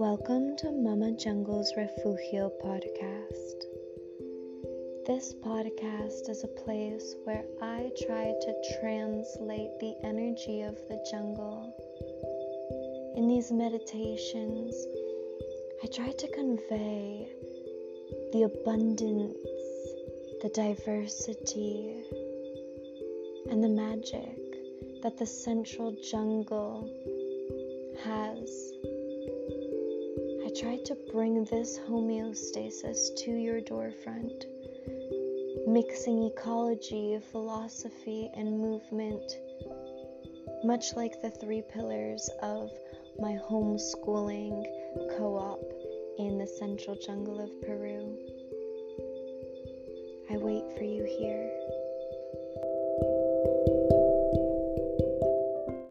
Welcome to Mama Jungle's Refugio podcast. This podcast is a place where I try to translate the energy of the jungle. In these meditations, I try to convey the abundance, the diversity, and the magic that the central jungle has. I tried to bring this homeostasis to your doorfront, mixing ecology, philosophy, and movement, much like the three pillars of my homeschooling co op in the central jungle of Peru. I wait for you here.